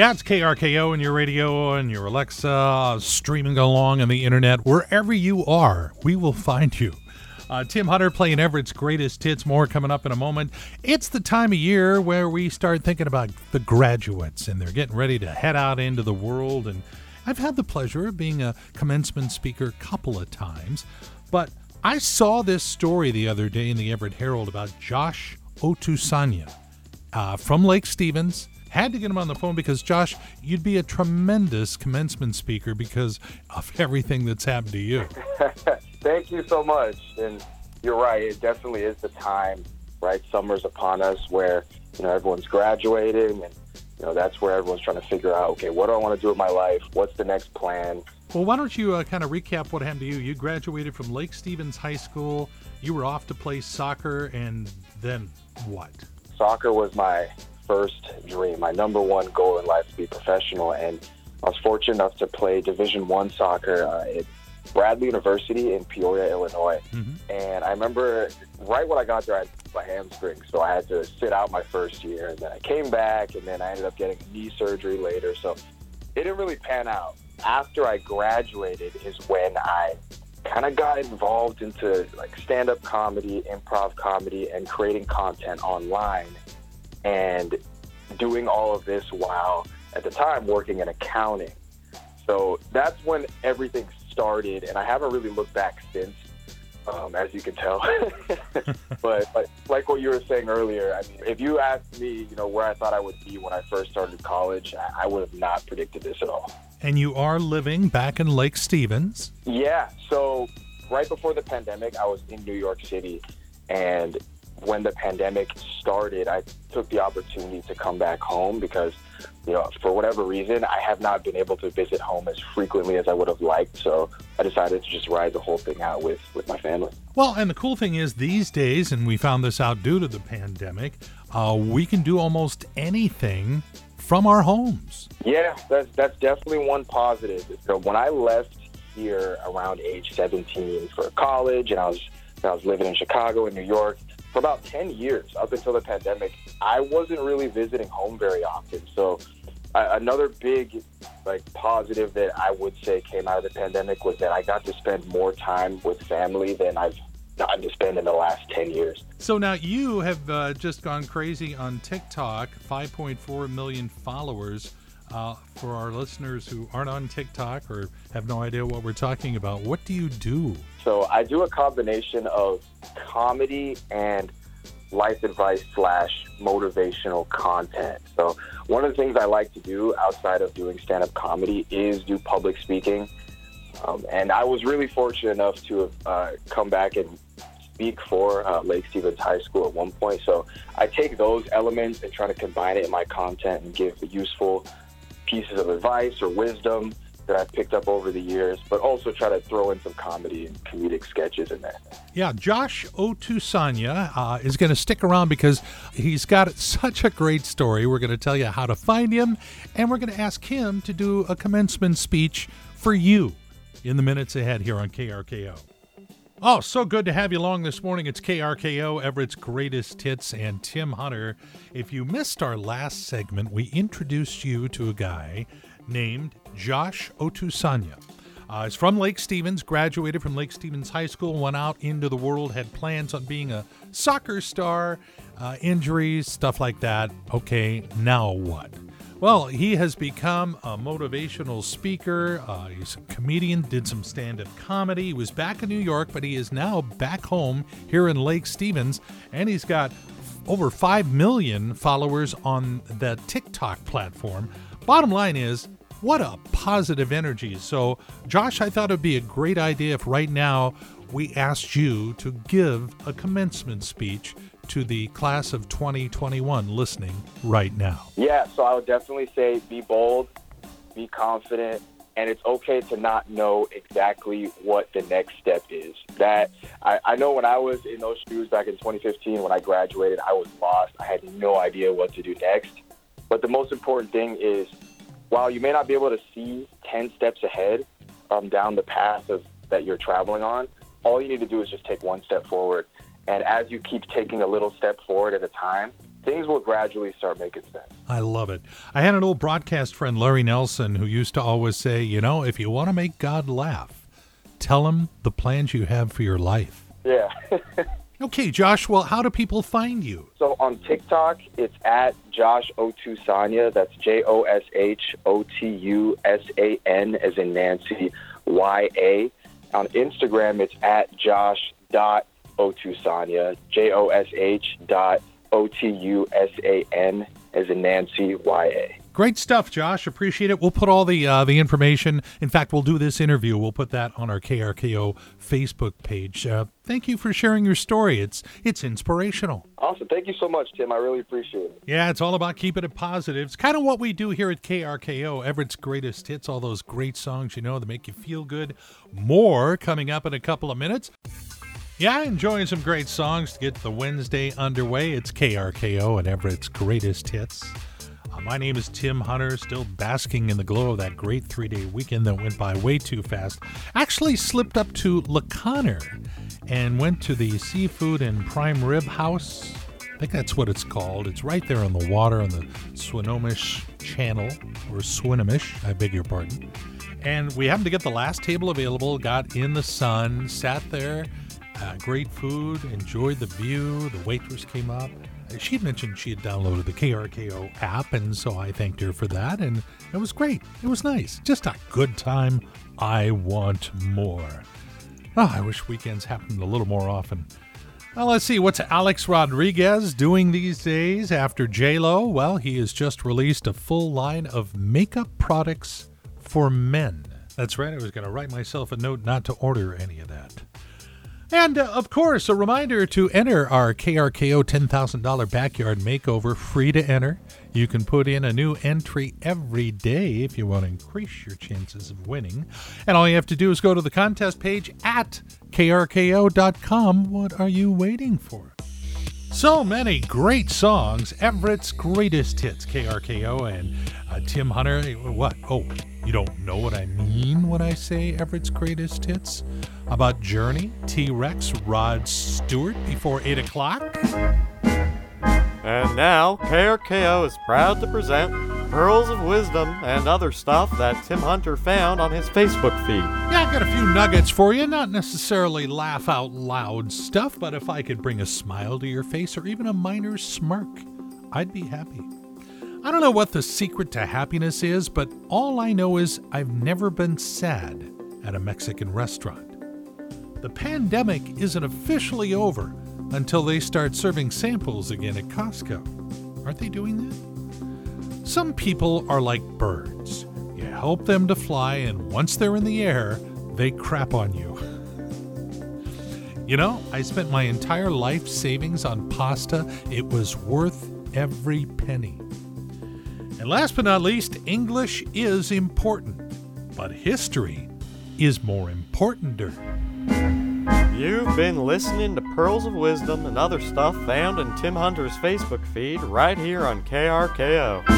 Yeah, it's KRKO and your radio and your Alexa, streaming along on the internet. Wherever you are, we will find you. Uh, Tim Hunter playing Everett's greatest hits. More coming up in a moment. It's the time of year where we start thinking about the graduates and they're getting ready to head out into the world. And I've had the pleasure of being a commencement speaker a couple of times, but I saw this story the other day in the Everett Herald about Josh Otusanya uh, from Lake Stevens. Had to get him on the phone because, Josh, you'd be a tremendous commencement speaker because of everything that's happened to you. Thank you so much. And you're right, it definitely is the time, right? Summer's upon us where, you know, everyone's graduating and, you know, that's where everyone's trying to figure out, okay, what do I want to do with my life? What's the next plan? Well, why don't you uh, kind of recap what happened to you? You graduated from Lake Stevens High School. You were off to play soccer, and then what? Soccer was my first dream, my number one goal in life to be professional, and I was fortunate enough to play Division One soccer uh, at Bradley University in Peoria, Illinois. Mm-hmm. And I remember right when I got there, I had my hamstring, so I had to sit out my first year, and then I came back, and then I ended up getting knee surgery later. So it didn't really pan out. After I graduated is when I kind of got involved into like stand-up comedy, improv comedy, and creating content online and doing all of this while at the time working in accounting. So that's when everything started, and I haven't really looked back since, um, as you can tell. but, but like what you were saying earlier, I mean, if you asked me, you know, where I thought I would be when I first started college, I, I would have not predicted this at all. And you are living back in Lake Stevens. Yeah. So right before the pandemic, I was in New York City, and when the pandemic started, I took the opportunity to come back home because, you know, for whatever reason, I have not been able to visit home as frequently as I would have liked. So I decided to just ride the whole thing out with, with my family. Well, and the cool thing is these days, and we found this out due to the pandemic, uh, we can do almost anything from our homes. Yeah, that's, that's definitely one positive. So when I left here around age 17 for college and I was I was living in Chicago and New York for about 10 years up until the pandemic, I wasn't really visiting home very often. So another big like positive that I would say came out of the pandemic was that I got to spend more time with family than I've gotten to spend in the last 10 years. So now you have uh, just gone crazy on TikTok, 5.4 million followers. Uh, for our listeners who aren't on TikTok or have no idea what we're talking about, what do you do? So I do a combination of comedy and life advice slash motivational content. So one of the things I like to do outside of doing stand up comedy is do public speaking. Um, and I was really fortunate enough to have uh, come back and speak for uh, Lake Stevens High School at one point. So I take those elements and try to combine it in my content and give useful pieces of advice or wisdom that I've picked up over the years, but also try to throw in some comedy and comedic sketches in there. Yeah, Josh Otusanya uh, is going to stick around because he's got such a great story. We're going to tell you how to find him, and we're going to ask him to do a commencement speech for you in the minutes ahead here on KRKO. Oh, so good to have you along this morning. It's KRKO, Everett's greatest hits, and Tim Hunter. If you missed our last segment, we introduced you to a guy named Josh Otusanya. Uh, he's from Lake Stevens, graduated from Lake Stevens High School, went out into the world, had plans on being a soccer star, uh, injuries, stuff like that. Okay, now what? Well, he has become a motivational speaker. Uh, he's a comedian, did some stand up comedy. He was back in New York, but he is now back home here in Lake Stevens, and he's got over 5 million followers on the TikTok platform. Bottom line is, what a positive energy. So, Josh, I thought it would be a great idea if right now we asked you to give a commencement speech to the class of 2021 listening right now? Yeah, so I would definitely say be bold, be confident, and it's okay to not know exactly what the next step is. That I, I know when I was in those shoes back in 2015 when I graduated, I was lost. I had no idea what to do next. But the most important thing is while you may not be able to see 10 steps ahead um, down the path of, that you're traveling on, all you need to do is just take one step forward. And as you keep taking a little step forward at a time, things will gradually start making sense. I love it. I had an old broadcast friend, Larry Nelson, who used to always say, you know, if you want to make God laugh, tell him the plans you have for your life. Yeah. okay, Josh, well, how do people find you? So on TikTok, it's at Josh Otusanya. That's J O S H O T U S A N as in Nancy Y A. On Instagram, it's at Josh dot Otusanya. J O S H dot O T U S A N as in Nancy Y A. Great stuff, Josh. Appreciate it. We'll put all the uh, the information. In fact, we'll do this interview. We'll put that on our KRKO Facebook page. Uh, thank you for sharing your story. It's it's inspirational. Awesome. Thank you so much, Tim. I really appreciate it. Yeah, it's all about keeping it positive. It's kind of what we do here at KRKO. Everett's greatest hits, all those great songs you know that make you feel good. More coming up in a couple of minutes. Yeah, enjoying some great songs to get the Wednesday underway. It's KRKO and Everett's greatest hits. Uh, my name is Tim Hunter, still basking in the glow of that great three day weekend that went by way too fast. Actually, slipped up to La Conner and went to the Seafood and Prime Rib House. I think that's what it's called. It's right there on the water on the Swinomish Channel, or Swinomish, I beg your pardon. And we happened to get the last table available, got in the sun, sat there, uh, great food, enjoyed the view. The waitress came up. She mentioned she had downloaded the KRKO app, and so I thanked her for that. And it was great. It was nice. Just a good time. I want more. Oh, I wish weekends happened a little more often. Well, let's see. What's Alex Rodriguez doing these days after J-Lo? Well, he has just released a full line of makeup products for men. That's right. I was going to write myself a note not to order any of that. And uh, of course, a reminder to enter our KRKO $10,000 backyard makeover, free to enter. You can put in a new entry every day if you want to increase your chances of winning. And all you have to do is go to the contest page at krko.com. What are you waiting for? So many great songs, Everett's greatest hits, KRKO and uh, Tim Hunter. What? Oh, you don't know what I mean when I say Everett's greatest hits? About Journey, T Rex, Rod Stewart before 8 o'clock? And now, KRKO is proud to present Pearls of Wisdom and other stuff that Tim Hunter found on his Facebook feed. Yeah, I got a few nuggets for you. Not necessarily laugh out loud stuff, but if I could bring a smile to your face or even a minor smirk, I'd be happy. I don't know what the secret to happiness is, but all I know is I've never been sad at a Mexican restaurant. The pandemic isn't officially over until they start serving samples again at Costco. Aren't they doing that? Some people are like birds. You help them to fly, and once they're in the air, they crap on you. You know, I spent my entire life savings on pasta. It was worth every penny. And last but not least, English is important, but history is more importanter. You've been listening to Pearls of Wisdom and other stuff found in Tim Hunter's Facebook feed right here on KRKO.